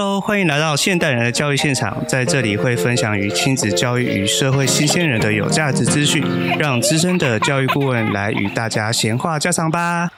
Hello，欢迎来到现代人的教育现场，在这里会分享与亲子教育与社会新鲜人的有价值资讯，让资深的教育顾问来与大家闲话家常吧。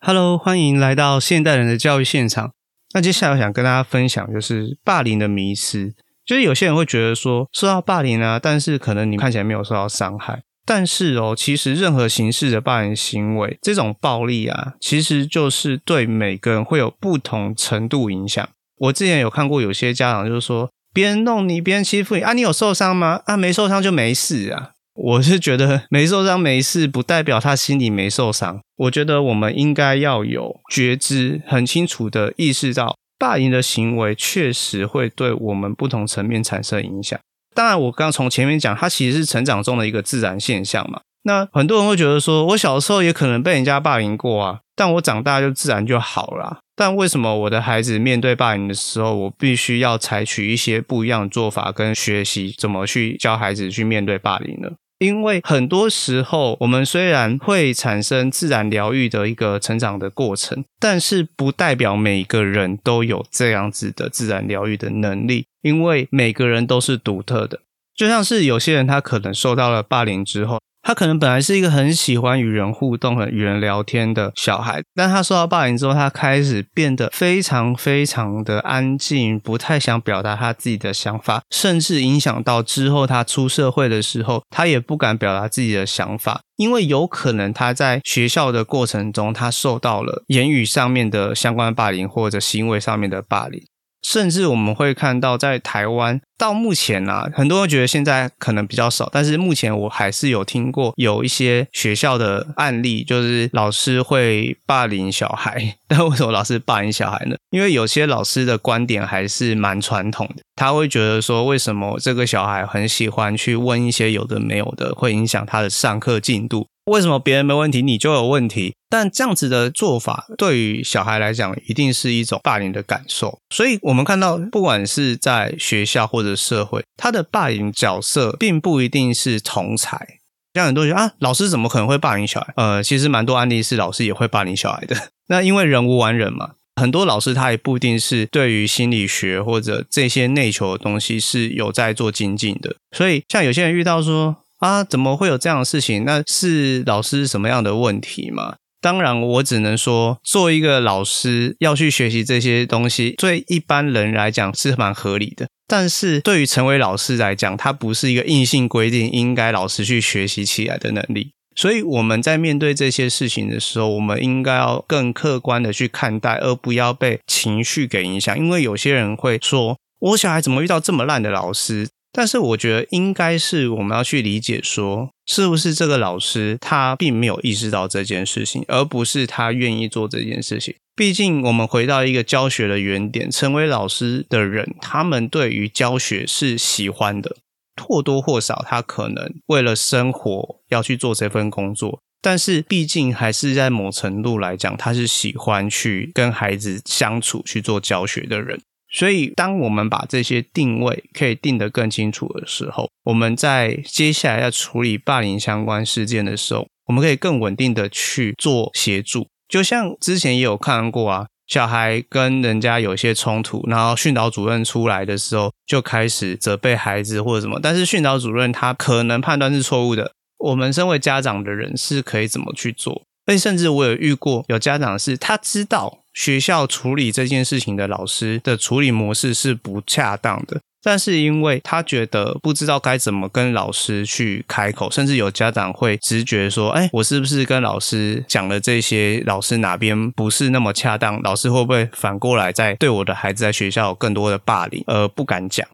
Hello，欢迎来到现代人的教育现场。那接下来我想跟大家分享，就是霸凌的迷思。就是有些人会觉得说，受到霸凌啊，但是可能你看起来没有受到伤害。但是哦，其实任何形式的霸凌行为，这种暴力啊，其实就是对每个人会有不同程度影响。我之前有看过有些家长就是说，别人弄你，别人欺负你啊，你有受伤吗？啊，没受伤就没事啊。我是觉得没受伤没事，不代表他心里没受伤。我觉得我们应该要有觉知，很清楚的意识到，霸凌的行为确实会对我们不同层面产生影响。当然，我刚从前面讲，它其实是成长中的一个自然现象嘛。那很多人会觉得说，我小时候也可能被人家霸凌过啊，但我长大就自然就好了。但为什么我的孩子面对霸凌的时候，我必须要采取一些不一样的做法跟学习，怎么去教孩子去面对霸凌呢？因为很多时候，我们虽然会产生自然疗愈的一个成长的过程，但是不代表每个人都有这样子的自然疗愈的能力，因为每个人都是独特的。就像是有些人，他可能受到了霸凌之后。他可能本来是一个很喜欢与人互动、很与人聊天的小孩，但他受到霸凌之后，他开始变得非常非常的安静，不太想表达他自己的想法，甚至影响到之后他出社会的时候，他也不敢表达自己的想法，因为有可能他在学校的过程中，他受到了言语上面的相关霸凌，或者行为上面的霸凌。甚至我们会看到，在台湾到目前啊，很多人觉得现在可能比较少，但是目前我还是有听过有一些学校的案例，就是老师会霸凌小孩。但为什么老师霸凌小孩呢？因为有些老师的观点还是蛮传统的，他会觉得说，为什么这个小孩很喜欢去问一些有的没有的，会影响他的上课进度。为什么别人没问题，你就有问题？但这样子的做法对于小孩来讲，一定是一种霸凌的感受。所以，我们看到，不管是在学校或者社会，他的霸凌角色并不一定是同才。像很多人啊，老师怎么可能会霸凌小孩？呃，其实蛮多案例是老师也会霸凌小孩的。那因为人无完人嘛，很多老师他也不一定是对于心理学或者这些内求的东西是有在做精进的。所以，像有些人遇到说。啊，怎么会有这样的事情？那是老师什么样的问题吗？当然，我只能说，做一个老师要去学习这些东西，对一般人来讲是蛮合理的。但是对于成为老师来讲，它不是一个硬性规定，应该老师去学习起来的能力。所以我们在面对这些事情的时候，我们应该要更客观的去看待，而不要被情绪给影响。因为有些人会说，我小孩怎么遇到这么烂的老师？但是我觉得应该是我们要去理解说，是不是这个老师他并没有意识到这件事情，而不是他愿意做这件事情。毕竟我们回到一个教学的原点，成为老师的人，他们对于教学是喜欢的，或多或少他可能为了生活要去做这份工作，但是毕竟还是在某程度来讲，他是喜欢去跟孩子相处，去做教学的人。所以，当我们把这些定位可以定得更清楚的时候，我们在接下来要处理霸凌相关事件的时候，我们可以更稳定的去做协助。就像之前也有看过啊，小孩跟人家有些冲突，然后训导主任出来的时候就开始责备孩子或者什么，但是训导主任他可能判断是错误的。我们身为家长的人是可以怎么去做？而且甚至我有遇过有家长是他知道。学校处理这件事情的老师的处理模式是不恰当的，但是因为他觉得不知道该怎么跟老师去开口，甚至有家长会直觉说：“哎，我是不是跟老师讲了这些，老师哪边不是那么恰当？老师会不会反过来在对我的孩子在学校有更多的霸凌，而不敢讲，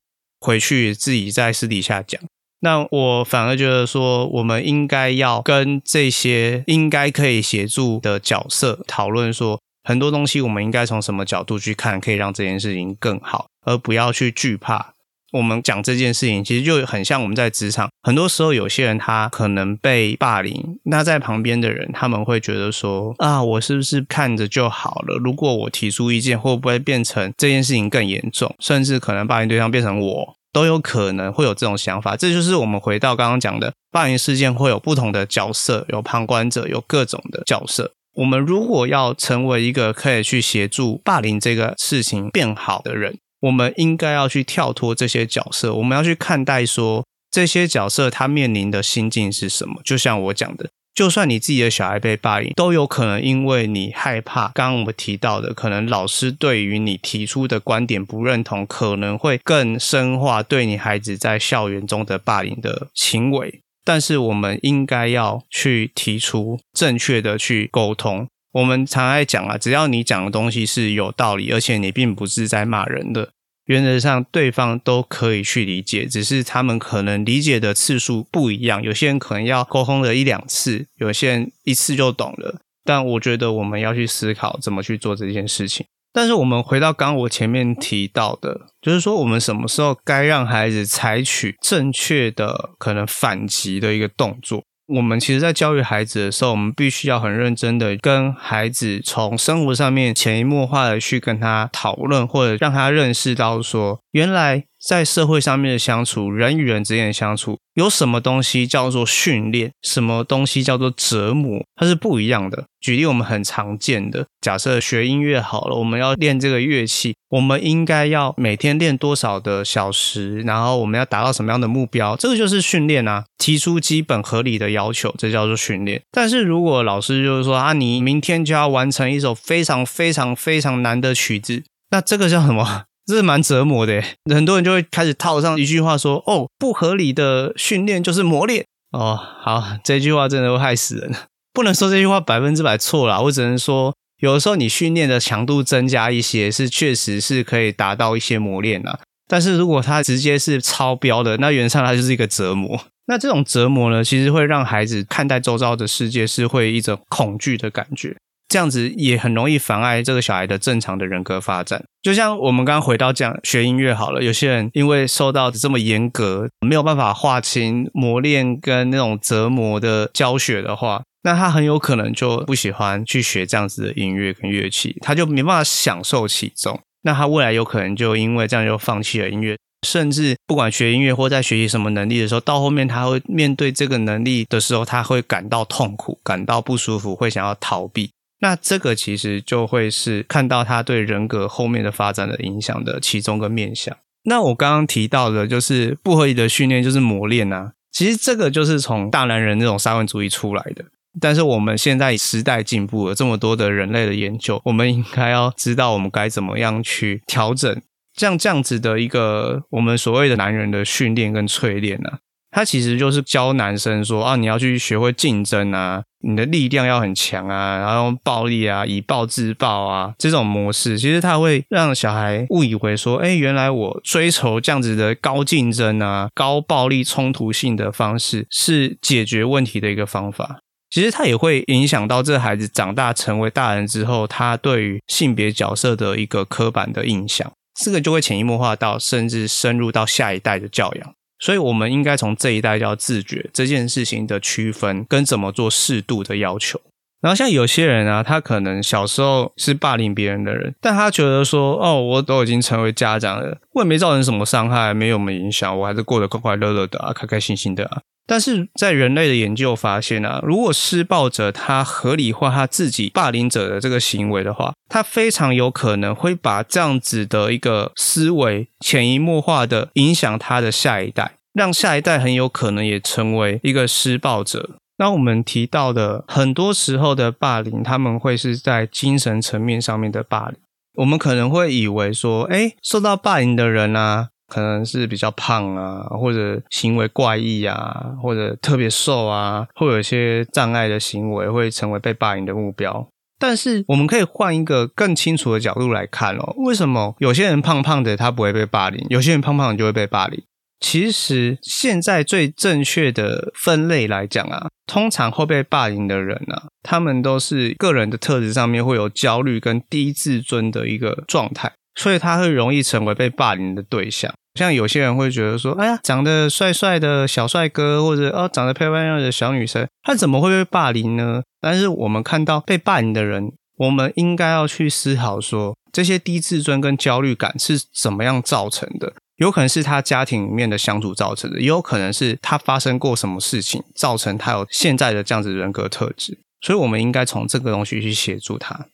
回去自己在私底下讲？”那我反而觉得说，我们应该要跟这些应该可以协助的角色讨论说。很多东西我们应该从什么角度去看，可以让这件事情更好，而不要去惧怕。我们讲这件事情，其实就很像我们在职场，很多时候有些人他可能被霸凌，那在旁边的人他们会觉得说啊，我是不是看着就好了？如果我提出意见，会不会变成这件事情更严重，甚至可能霸凌对象变成我？都有可能会有这种想法。这就是我们回到刚刚讲的霸凌事件会有不同的角色，有旁观者，有各种的角色。我们如果要成为一个可以去协助霸凌这个事情变好的人，我们应该要去跳脱这些角色，我们要去看待说这些角色他面临的心境是什么。就像我讲的，就算你自己的小孩被霸凌，都有可能因为你害怕，刚刚我们提到的，可能老师对于你提出的观点不认同，可能会更深化对你孩子在校园中的霸凌的行为。但是我们应该要去提出正确的去沟通。我们常爱讲啊，只要你讲的东西是有道理，而且你并不是在骂人的，原则上对方都可以去理解。只是他们可能理解的次数不一样，有些人可能要沟通了一两次，有些人一次就懂了。但我觉得我们要去思考怎么去做这件事情。但是我们回到刚我前面提到的，就是说我们什么时候该让孩子采取正确的可能反击的一个动作。我们其实，在教育孩子的时候，我们必须要很认真的跟孩子从生活上面潜移默化的去跟他讨论，或者让他认识到说，原来。在社会上面的相处，人与人之间的相处，有什么东西叫做训练，什么东西叫做折磨，它是不一样的。举例，我们很常见的，假设学音乐好了，我们要练这个乐器，我们应该要每天练多少的小时，然后我们要达到什么样的目标，这个就是训练啊。提出基本合理的要求，这叫做训练。但是如果老师就是说啊，你明天就要完成一首非常非常非常难的曲子，那这个叫什么？这是蛮折磨的，很多人就会开始套上一句话说：“哦，不合理的训练就是磨练。”哦，好，这句话真的会害死人。不能说这句话百分之百错啦，我只能说，有的时候你训练的强度增加一些，是确实是可以达到一些磨练啦。但是如果它直接是超标的，那原则上它就是一个折磨。那这种折磨呢，其实会让孩子看待周遭的世界是会一种恐惧的感觉。这样子也很容易妨碍这个小孩的正常的人格发展。就像我们刚刚回到讲学音乐好了，有些人因为受到这么严格，没有办法划清磨练跟那种折磨的教学的话，那他很有可能就不喜欢去学这样子的音乐跟乐器，他就没办法享受其中。那他未来有可能就因为这样就放弃了音乐，甚至不管学音乐或在学习什么能力的时候，到后面他会面对这个能力的时候，他会感到痛苦，感到不舒服，会想要逃避。那这个其实就会是看到他对人格后面的发展的影响的其中个面向。那我刚刚提到的就是不合理的训练就是磨练啊，其实这个就是从大男人那种沙文主义出来的。但是我们现在时代进步了，这么多的人类的研究，我们应该要知道我们该怎么样去调整，像这样子的一个我们所谓的男人的训练跟淬炼呢、啊。他其实就是教男生说啊，你要去学会竞争啊，你的力量要很强啊，然后暴力啊，以暴制暴啊，这种模式，其实他会让小孩误以为说，哎，原来我追求这样子的高竞争啊、高暴力冲突性的方式是解决问题的一个方法。其实他也会影响到这孩子长大成为大人之后，他对于性别角色的一个刻板的印象，这个就会潜移默化到，甚至深入到下一代的教养。所以，我们应该从这一代叫自觉这件事情的区分，跟怎么做适度的要求。然后，像有些人啊，他可能小时候是霸凌别人的人，但他觉得说，哦，我都已经成为家长了，我也没造成什么伤害，没有什么影响，我还是过得快快乐乐的啊，开开心心的啊。但是在人类的研究发现啊，如果施暴者他合理化他自己霸凌者的这个行为的话，他非常有可能会把这样子的一个思维潜移默化的影响他的下一代，让下一代很有可能也成为一个施暴者。那我们提到的很多时候的霸凌，他们会是在精神层面上面的霸凌。我们可能会以为说，诶，受到霸凌的人啊。可能是比较胖啊，或者行为怪异啊，或者特别瘦啊，会有一些障碍的行为，会成为被霸凌的目标。但是我们可以换一个更清楚的角度来看哦，为什么有些人胖胖的他不会被霸凌，有些人胖胖的就会被霸凌？其实现在最正确的分类来讲啊，通常会被霸凌的人啊，他们都是个人的特质上面会有焦虑跟低自尊的一个状态。所以他会容易成为被霸凌的对象，像有些人会觉得说：“哎呀，长得帅帅的小帅哥，或者哦，长得漂漂亮的小女生，他怎么会被霸凌呢？”但是我们看到被霸凌的人，我们应该要去思考说，这些低自尊跟焦虑感是怎么样造成的？有可能是他家庭里面的相处造成的，也有可能是他发生过什么事情造成他有现在的这样子人格特质。所以，我们应该从这个东西去协助他。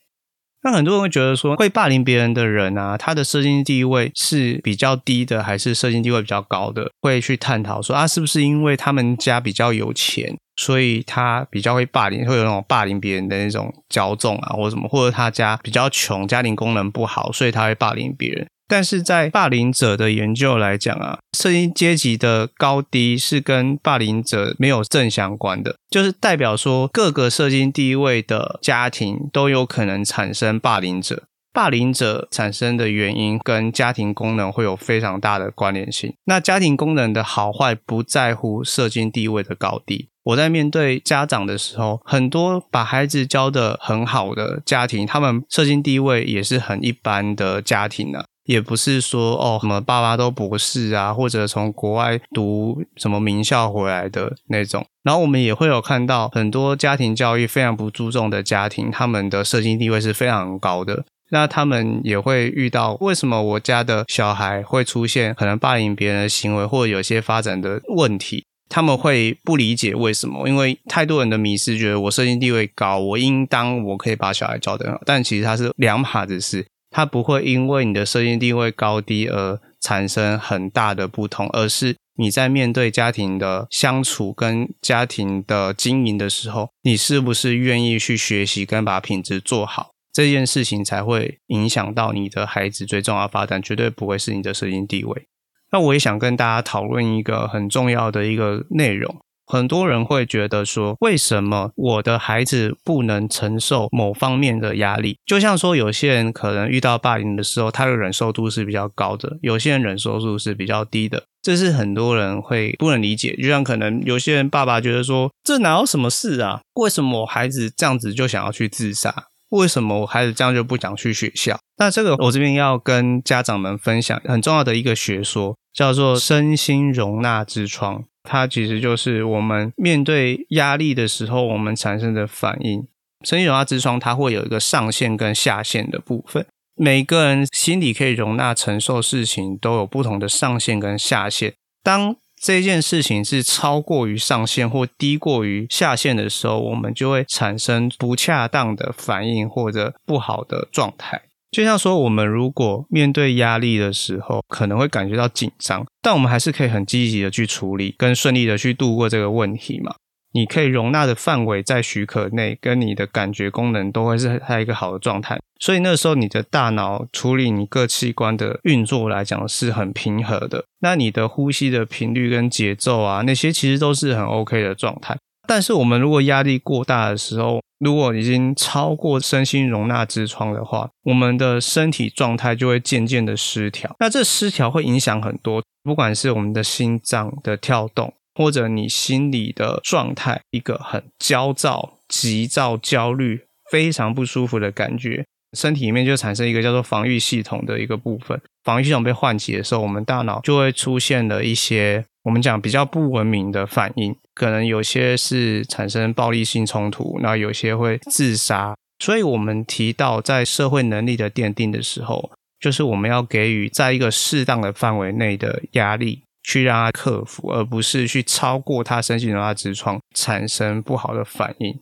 那很多人会觉得说，会霸凌别人的人啊，他的社经地位是比较低的，还是社经地位比较高的？会去探讨说，啊，是不是因为他们家比较有钱，所以他比较会霸凌，会有那种霸凌别人的那种骄纵啊，或者什么？或者他家比较穷，家庭功能不好，所以他会霸凌别人。但是在霸凌者的研究来讲啊，社经阶级的高低是跟霸凌者没有正相关的，就是代表说各个社经地位的家庭都有可能产生霸凌者，霸凌者产生的原因跟家庭功能会有非常大的关联性。那家庭功能的好坏不在乎社经地位的高低。我在面对家长的时候，很多把孩子教得很好的家庭，他们社经地位也是很一般的家庭呢、也不是说哦，什么爸爸都博士啊，或者从国外读什么名校回来的那种。然后我们也会有看到很多家庭教育非常不注重的家庭，他们的社经地位是非常高的。那他们也会遇到为什么我家的小孩会出现可能霸凌别人的行为，或者有些发展的问题，他们会不理解为什么？因为太多人的迷思，觉得我社经地位高，我应当我可以把小孩教得很好，但其实它是两码子事。它不会因为你的社经地位高低而产生很大的不同，而是你在面对家庭的相处跟家庭的经营的时候，你是不是愿意去学习跟把品质做好，这件事情才会影响到你的孩子最重要发展，绝对不会是你的社经地位。那我也想跟大家讨论一个很重要的一个内容。很多人会觉得说，为什么我的孩子不能承受某方面的压力？就像说，有些人可能遇到霸凌的时候，他的忍受度是比较高的；有些人忍受度是比较低的。这是很多人会不能理解。就像可能有些人爸爸觉得说，这哪有什么事啊？为什么我孩子这样子就想要去自杀？为什么我孩子这样就不想去学校？那这个我这边要跟家长们分享很重要的一个学说，叫做身心容纳之窗。它其实就是我们面对压力的时候，我们产生的反应。身心容纳之窗，它会有一个上限跟下限的部分。每个人心里可以容纳承受事情都有不同的上限跟下限。当这件事情是超过于上限或低过于下限的时候，我们就会产生不恰当的反应或者不好的状态。就像说，我们如果面对压力的时候，可能会感觉到紧张，但我们还是可以很积极的去处理，跟顺利的去度过这个问题嘛。你可以容纳的范围在许可内，跟你的感觉功能都会是在一个好的状态，所以那时候你的大脑处理你各器官的运作来讲是很平和的。那你的呼吸的频率跟节奏啊，那些其实都是很 OK 的状态。但是我们如果压力过大的时候，如果已经超过身心容纳之窗的话，我们的身体状态就会渐渐的失调。那这失调会影响很多，不管是我们的心脏的跳动，或者你心理的状态，一个很焦躁、急躁、焦虑、非常不舒服的感觉，身体里面就产生一个叫做防御系统的一个部分。防御系统被唤起的时候，我们大脑就会出现了一些我们讲比较不文明的反应。可能有些是产生暴力性冲突，然后有些会自杀。所以，我们提到在社会能力的奠定的时候，就是我们要给予在一个适当的范围内的压力，去让他克服，而不是去超过他身心容纳之窗，产生不好的反应。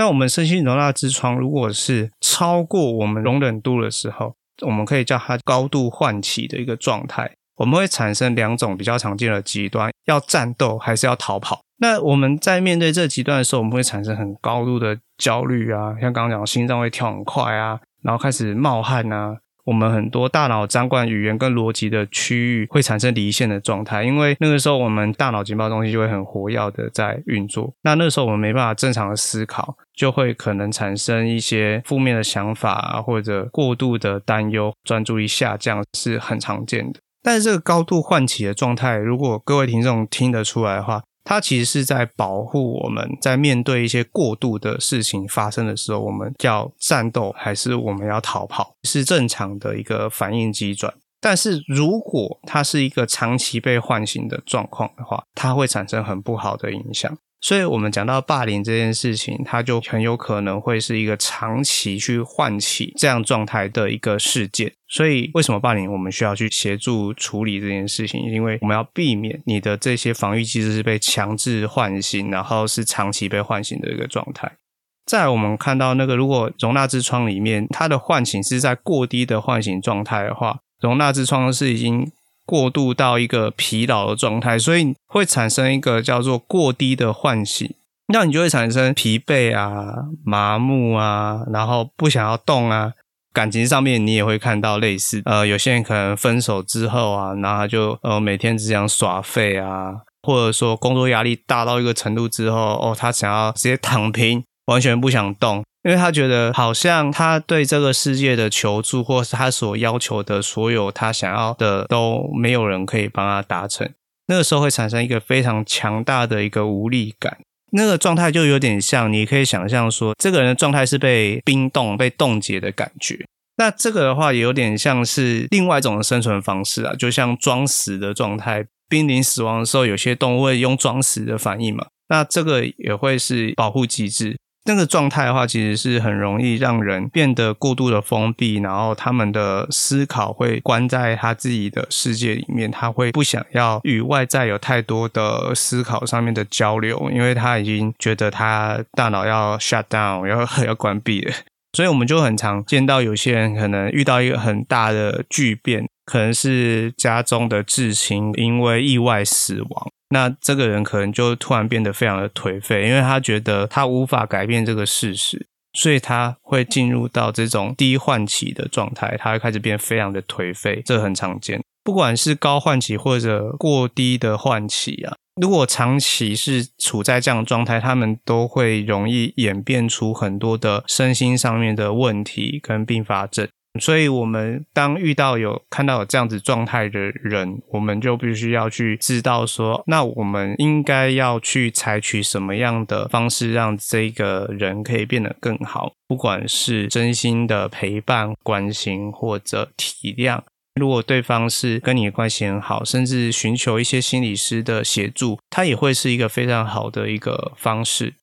那我们身心容纳之窗如果是超过我们容忍度的时候，我们可以叫它高度唤起的一个状态。我们会产生两种比较常见的极端：要战斗还是要逃跑。那我们在面对这极端的时候，我们会产生很高度的焦虑啊，像刚刚讲，心脏会跳很快啊，然后开始冒汗啊。我们很多大脑掌管语言跟逻辑的区域会产生离线的状态，因为那个时候我们大脑情报东西就会很活跃的在运作。那那时候我们没办法正常的思考，就会可能产生一些负面的想法啊，或者过度的担忧，专注力下降是很常见的。但是这个高度唤起的状态，如果各位听众听得出来的话，它其实是在保护我们，在面对一些过度的事情发生的时候，我们要战斗还是我们要逃跑，是正常的一个反应机转。但是如果它是一个长期被唤醒的状况的话，它会产生很不好的影响。所以我们讲到霸凌这件事情，它就很有可能会是一个长期去唤起这样状态的一个事件。所以为什么霸凌我们需要去协助处理这件事情？因为我们要避免你的这些防御机制是被强制唤醒，然后是长期被唤醒的一个状态。再来，我们看到那个如果容纳之窗里面，它的唤醒是在过低的唤醒状态的话，容纳之窗是已经。过度到一个疲劳的状态，所以会产生一个叫做过低的唤醒，那你就会产生疲惫啊、麻木啊，然后不想要动啊。感情上面你也会看到类似，呃，有些人可能分手之后啊，然后就呃每天只想耍废啊，或者说工作压力大到一个程度之后，哦，他想要直接躺平，完全不想动。因为他觉得好像他对这个世界的求助，或是他所要求的所有他想要的，都没有人可以帮他达成。那个时候会产生一个非常强大的一个无力感，那个状态就有点像，你可以想象说，这个人的状态是被冰冻、被冻结的感觉。那这个的话，也有点像是另外一种的生存方式啊，就像装死的状态，濒临死亡的时候，有些动物会用装死的反应嘛。那这个也会是保护机制。那个状态的话，其实是很容易让人变得过度的封闭，然后他们的思考会关在他自己的世界里面，他会不想要与外在有太多的思考上面的交流，因为他已经觉得他大脑要 shut down，要要关闭了。所以我们就很常见到有些人可能遇到一个很大的巨变，可能是家中的至亲因为意外死亡。那这个人可能就突然变得非常的颓废，因为他觉得他无法改变这个事实，所以他会进入到这种低唤起的状态，他会开始变非常的颓废，这很常见。不管是高唤起或者过低的唤起啊，如果长期是处在这样的状态，他们都会容易演变出很多的身心上面的问题跟并发症。所以，我们当遇到有看到有这样子状态的人，我们就必须要去知道说，那我们应该要去采取什么样的方式，让这个人可以变得更好。不管是真心的陪伴、关心或者体谅，如果对方是跟你的关系很好，甚至寻求一些心理师的协助，他也会是一个非常好的一个方式。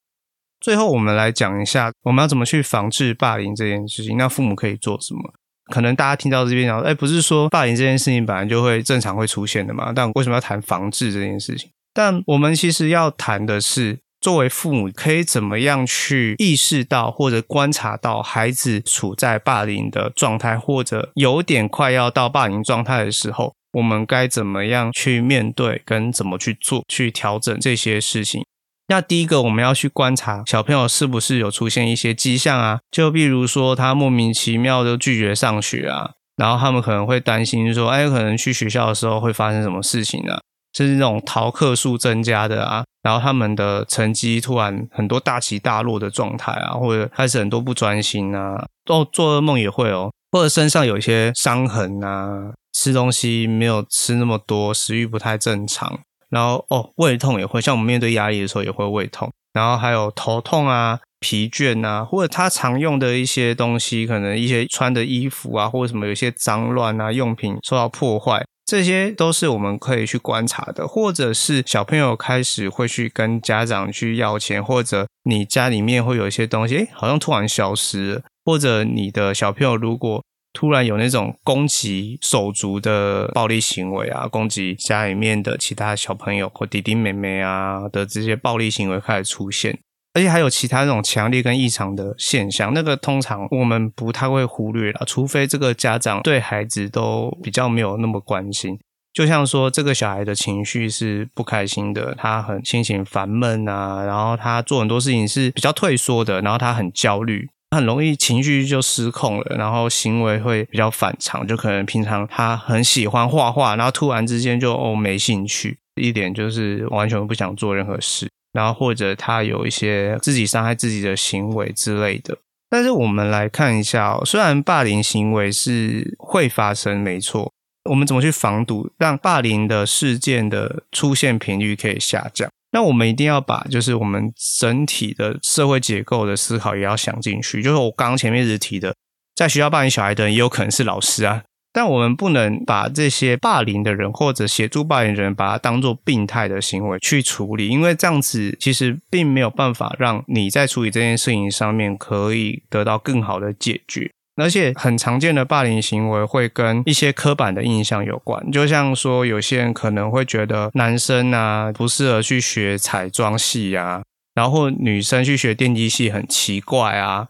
最后，我们来讲一下我们要怎么去防治霸凌这件事情。那父母可以做什么？可能大家听到这边讲，哎，不是说霸凌这件事情本来就会正常会出现的嘛？但为什么要谈防治这件事情？但我们其实要谈的是，作为父母可以怎么样去意识到或者观察到孩子处在霸凌的状态，或者有点快要到霸凌状态的时候，我们该怎么样去面对，跟怎么去做，去调整这些事情。那第一个，我们要去观察小朋友是不是有出现一些迹象啊，就比如说他莫名其妙的拒绝上学啊，然后他们可能会担心说，哎，可能去学校的时候会发生什么事情啊，就是那种逃课数增加的啊，然后他们的成绩突然很多大起大落的状态啊，或者开始很多不专心啊，哦，做噩梦也会哦，或者身上有一些伤痕啊，吃东西没有吃那么多，食欲不太正常。然后哦，胃痛也会，像我们面对压力的时候也会胃痛。然后还有头痛啊、疲倦啊，或者他常用的一些东西，可能一些穿的衣服啊，或者什么有些脏乱啊，用品受到破坏，这些都是我们可以去观察的。或者是小朋友开始会去跟家长去要钱，或者你家里面会有一些东西，诶，好像突然消失了，或者你的小朋友如果。突然有那种攻击手足的暴力行为啊，攻击家里面的其他小朋友或弟弟妹妹啊的这些暴力行为开始出现，而且还有其他那种强烈跟异常的现象，那个通常我们不太会忽略了，除非这个家长对孩子都比较没有那么关心。就像说这个小孩的情绪是不开心的，他很心情烦闷啊，然后他做很多事情是比较退缩的，然后他很焦虑。很容易情绪就失控了，然后行为会比较反常，就可能平常他很喜欢画画，然后突然之间就哦没兴趣，一点就是完全不想做任何事，然后或者他有一些自己伤害自己的行为之类的。但是我们来看一下哦，虽然霸凌行为是会发生，没错，我们怎么去防堵，让霸凌的事件的出现频率可以下降？那我们一定要把，就是我们整体的社会结构的思考也要想进去。就是我刚刚前面一直提的，在学校霸凌小孩的人也有可能是老师啊，但我们不能把这些霸凌的人或者协助霸凌的人，把它当做病态的行为去处理，因为这样子其实并没有办法让你在处理这件事情上面可以得到更好的解决。而且很常见的霸凌行为会跟一些刻板的印象有关，就像说有些人可能会觉得男生啊不适合去学彩妆系啊，然后女生去学电机系很奇怪啊。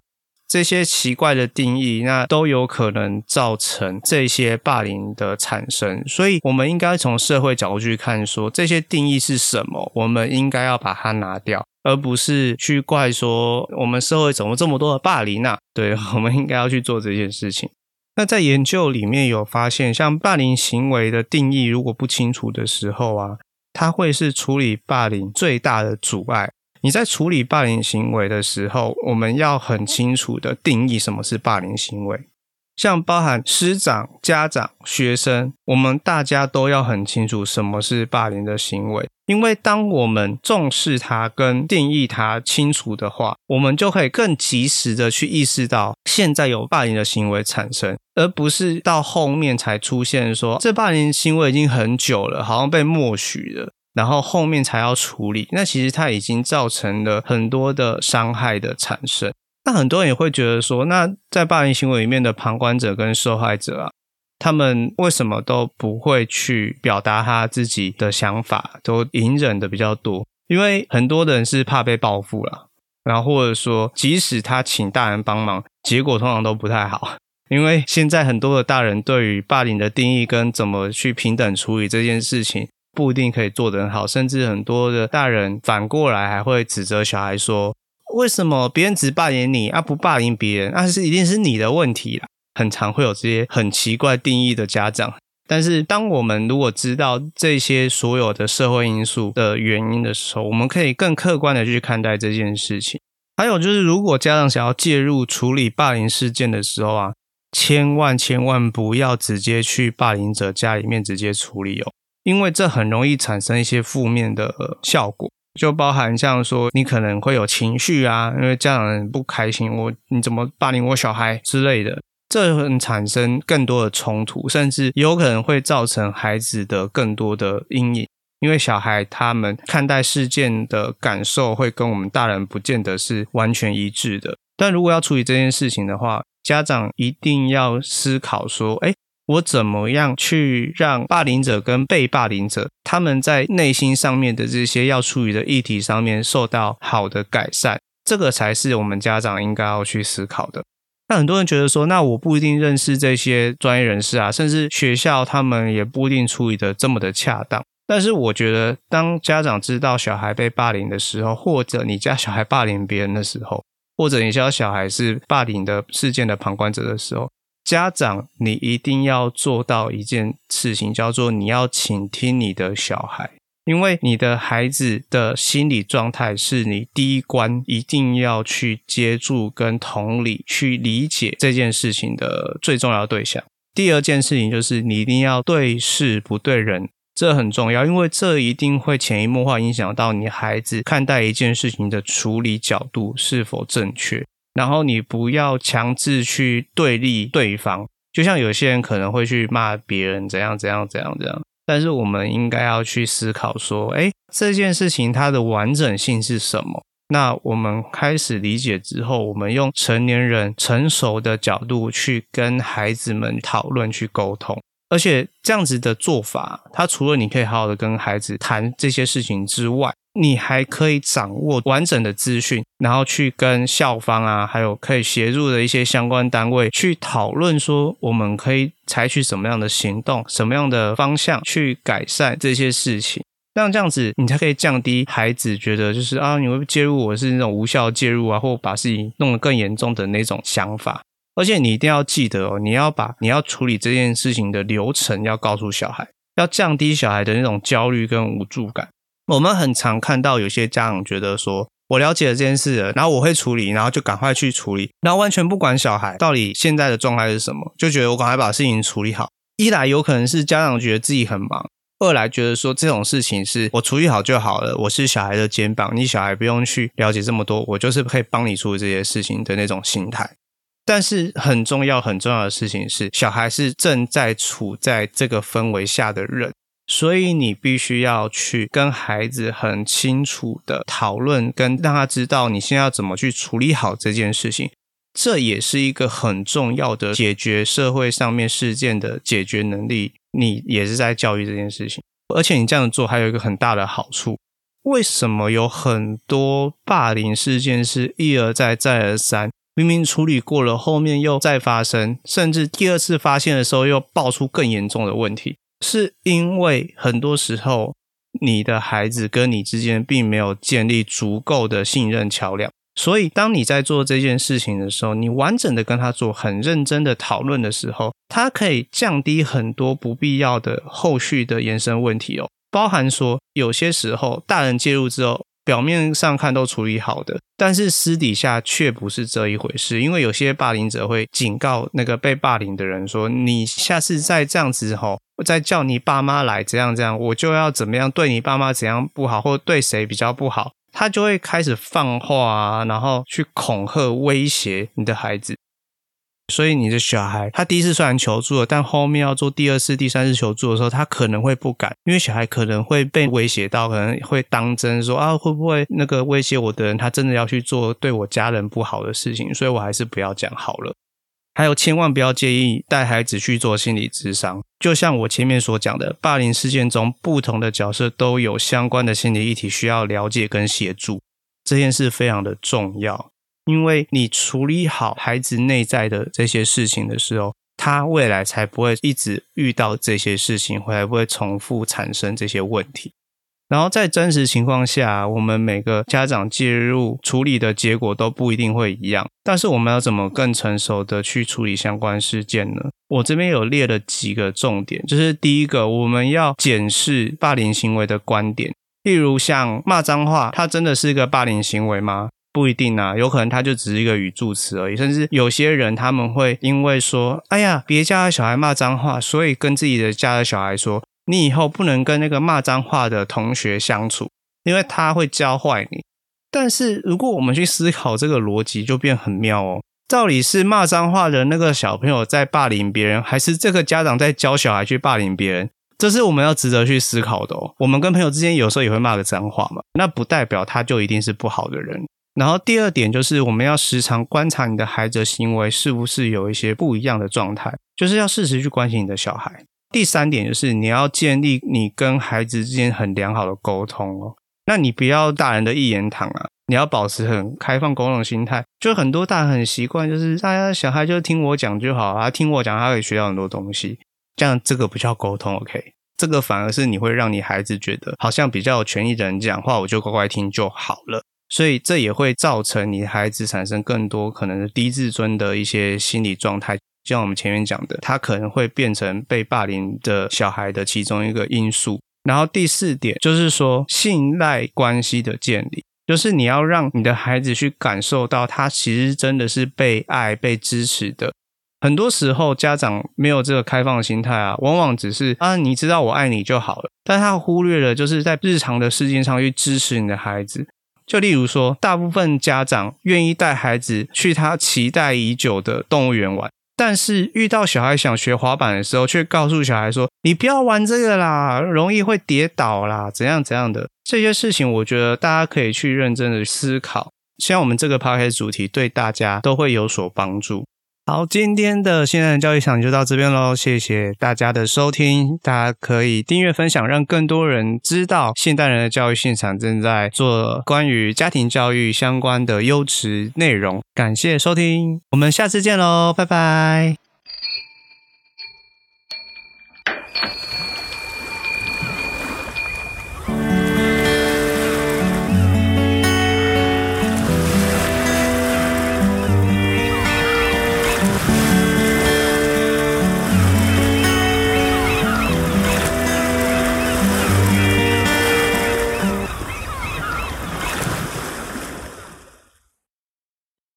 这些奇怪的定义，那都有可能造成这些霸凌的产生，所以我们应该从社会角度去看说，说这些定义是什么，我们应该要把它拿掉，而不是去怪说我们社会怎么这么多的霸凌啊？对，我们应该要去做这件事情。那在研究里面有发现，像霸凌行为的定义如果不清楚的时候啊，它会是处理霸凌最大的阻碍。你在处理霸凌行为的时候，我们要很清楚的定义什么是霸凌行为，像包含师长、家长、学生，我们大家都要很清楚什么是霸凌的行为。因为当我们重视它跟定义它清楚的话，我们就可以更及时的去意识到现在有霸凌的行为产生，而不是到后面才出现说这霸凌行为已经很久了，好像被默许了。然后后面才要处理，那其实它已经造成了很多的伤害的产生。那很多人也会觉得说，那在霸凌行为里面的旁观者跟受害者啊，他们为什么都不会去表达他自己的想法，都隐忍的比较多？因为很多人是怕被报复了，然后或者说，即使他请大人帮忙，结果通常都不太好。因为现在很多的大人对于霸凌的定义跟怎么去平等处理这件事情。不一定可以做得很好，甚至很多的大人反过来还会指责小孩说：“为什么别人只霸凌你，而、啊、不霸凌别人？那、啊、是一定是你的问题啦。”很常会有这些很奇怪定义的家长。但是，当我们如果知道这些所有的社会因素的原因的时候，我们可以更客观的去看待这件事情。还有就是，如果家长想要介入处理霸凌事件的时候啊，千万千万不要直接去霸凌者家里面直接处理哦。因为这很容易产生一些负面的效果，就包含像说你可能会有情绪啊，因为家长不开心，我你怎么霸凌我小孩之类的，这会产生更多的冲突，甚至有可能会造成孩子的更多的阴影，因为小孩他们看待事件的感受会跟我们大人不见得是完全一致的。但如果要处理这件事情的话，家长一定要思考说，哎。我怎么样去让霸凌者跟被霸凌者他们在内心上面的这些要处理的议题上面受到好的改善？这个才是我们家长应该要去思考的。那很多人觉得说，那我不一定认识这些专业人士啊，甚至学校他们也不一定处理的这么的恰当。但是我觉得，当家长知道小孩被霸凌的时候，或者你家小孩霸凌别人的时候，或者你家小孩是霸凌的事件的旁观者的时候，家长，你一定要做到一件事情，叫做你要倾听你的小孩，因为你的孩子的心理状态是你第一关一定要去接触跟同理去理解这件事情的最重要的对象。第二件事情就是你一定要对事不对人，这很重要，因为这一定会潜移默化影响到你孩子看待一件事情的处理角度是否正确。然后你不要强制去对立对方，就像有些人可能会去骂别人怎样怎样怎样怎样，但是我们应该要去思考说，诶，这件事情它的完整性是什么？那我们开始理解之后，我们用成年人成熟的角度去跟孩子们讨论、去沟通，而且这样子的做法，它除了你可以好好的跟孩子谈这些事情之外，你还可以掌握完整的资讯，然后去跟校方啊，还有可以协助的一些相关单位去讨论，说我们可以采取什么样的行动，什么样的方向去改善这些事情。那这样子，你才可以降低孩子觉得就是啊，你会介入我是那种无效介入啊，或把事情弄得更严重的那种想法。而且你一定要记得哦，你要把你要处理这件事情的流程要告诉小孩，要降低小孩的那种焦虑跟无助感。我们很常看到有些家长觉得说，我了解了这件事了，然后我会处理，然后就赶快去处理，然后完全不管小孩到底现在的状态是什么，就觉得我赶快把事情处理好。一来有可能是家长觉得自己很忙，二来觉得说这种事情是我处理好就好了，我是小孩的肩膀，你小孩不用去了解这么多，我就是可以帮你处理这些事情的那种心态。但是很重要很重要的事情是，小孩是正在处在这个氛围下的人。所以你必须要去跟孩子很清楚的讨论，跟让他知道你现在要怎么去处理好这件事情。这也是一个很重要的解决社会上面事件的解决能力。你也是在教育这件事情，而且你这样做还有一个很大的好处。为什么有很多霸凌事件是一而再再而三，明明处理过了，后面又再发生，甚至第二次发现的时候又爆出更严重的问题？是因为很多时候，你的孩子跟你之间并没有建立足够的信任桥梁，所以当你在做这件事情的时候，你完整的跟他做很认真的讨论的时候，他可以降低很多不必要的后续的延伸问题哦，包含说有些时候大人介入之后。表面上看都处理好的，但是私底下却不是这一回事。因为有些霸凌者会警告那个被霸凌的人说：“你下次再这样子吼，我再叫你爸妈来这样这样，我就要怎么样对你爸妈怎样不好，或对谁比较不好。”他就会开始放话啊，然后去恐吓、威胁你的孩子。所以你的小孩，他第一次虽然求助了，但后面要做第二次、第三次求助的时候，他可能会不敢，因为小孩可能会被威胁到，可能会当真说啊，会不会那个威胁我的人，他真的要去做对我家人不好的事情，所以我还是不要讲好了。还有，千万不要介意带孩子去做心理咨商，就像我前面所讲的，霸凌事件中不同的角色都有相关的心理议题需要了解跟协助，这件事非常的重要。因为你处理好孩子内在的这些事情的时候，他未来才不会一直遇到这些事情，才不会重复产生这些问题。然后在真实情况下，我们每个家长介入处理的结果都不一定会一样。但是我们要怎么更成熟的去处理相关事件呢？我这边有列了几个重点，就是第一个，我们要检视霸凌行为的观点，例如像骂脏话，它真的是一个霸凌行为吗？不一定啊，有可能他就只是一个语助词而已。甚至有些人他们会因为说：“哎呀，别家的小孩骂脏话”，所以跟自己的家的小孩说：“你以后不能跟那个骂脏话的同学相处，因为他会教坏你。”但是如果我们去思考这个逻辑，就变很妙哦。到底是骂脏话的那个小朋友在霸凌别人，还是这个家长在教小孩去霸凌别人？这是我们要值得去思考的哦。我们跟朋友之间有时候也会骂个脏话嘛，那不代表他就一定是不好的人。然后第二点就是，我们要时常观察你的孩子的行为是不是有一些不一样的状态，就是要适时去关心你的小孩。第三点就是，你要建立你跟孩子之间很良好的沟通哦。那你不要大人的一言堂啊，你要保持很开放沟通的心态。就很多大人很习惯，就是大家小孩就听我讲就好啊，听我讲他可以学到很多东西，这样这个不叫沟通，OK？这个反而是你会让你孩子觉得好像比较有权益的人讲话，我就乖乖听就好了。所以这也会造成你孩子产生更多可能是低自尊的一些心理状态，就像我们前面讲的，他可能会变成被霸凌的小孩的其中一个因素。然后第四点就是说，信赖关系的建立，就是你要让你的孩子去感受到他其实真的是被爱、被支持的。很多时候家长没有这个开放心态啊，往往只是啊，你知道我爱你就好了，但他忽略了就是在日常的事件上去支持你的孩子。就例如说，大部分家长愿意带孩子去他期待已久的动物园玩，但是遇到小孩想学滑板的时候，却告诉小孩说：“你不要玩这个啦，容易会跌倒啦，怎样怎样的。”这些事情，我觉得大家可以去认真的思考，像我们这个 podcast 主题对大家都会有所帮助。好，今天的现代人教育场就到这边喽，谢谢大家的收听，大家可以订阅分享，让更多人知道现代人的教育现场正在做关于家庭教育相关的优质内容。感谢收听，我们下次见喽，拜拜。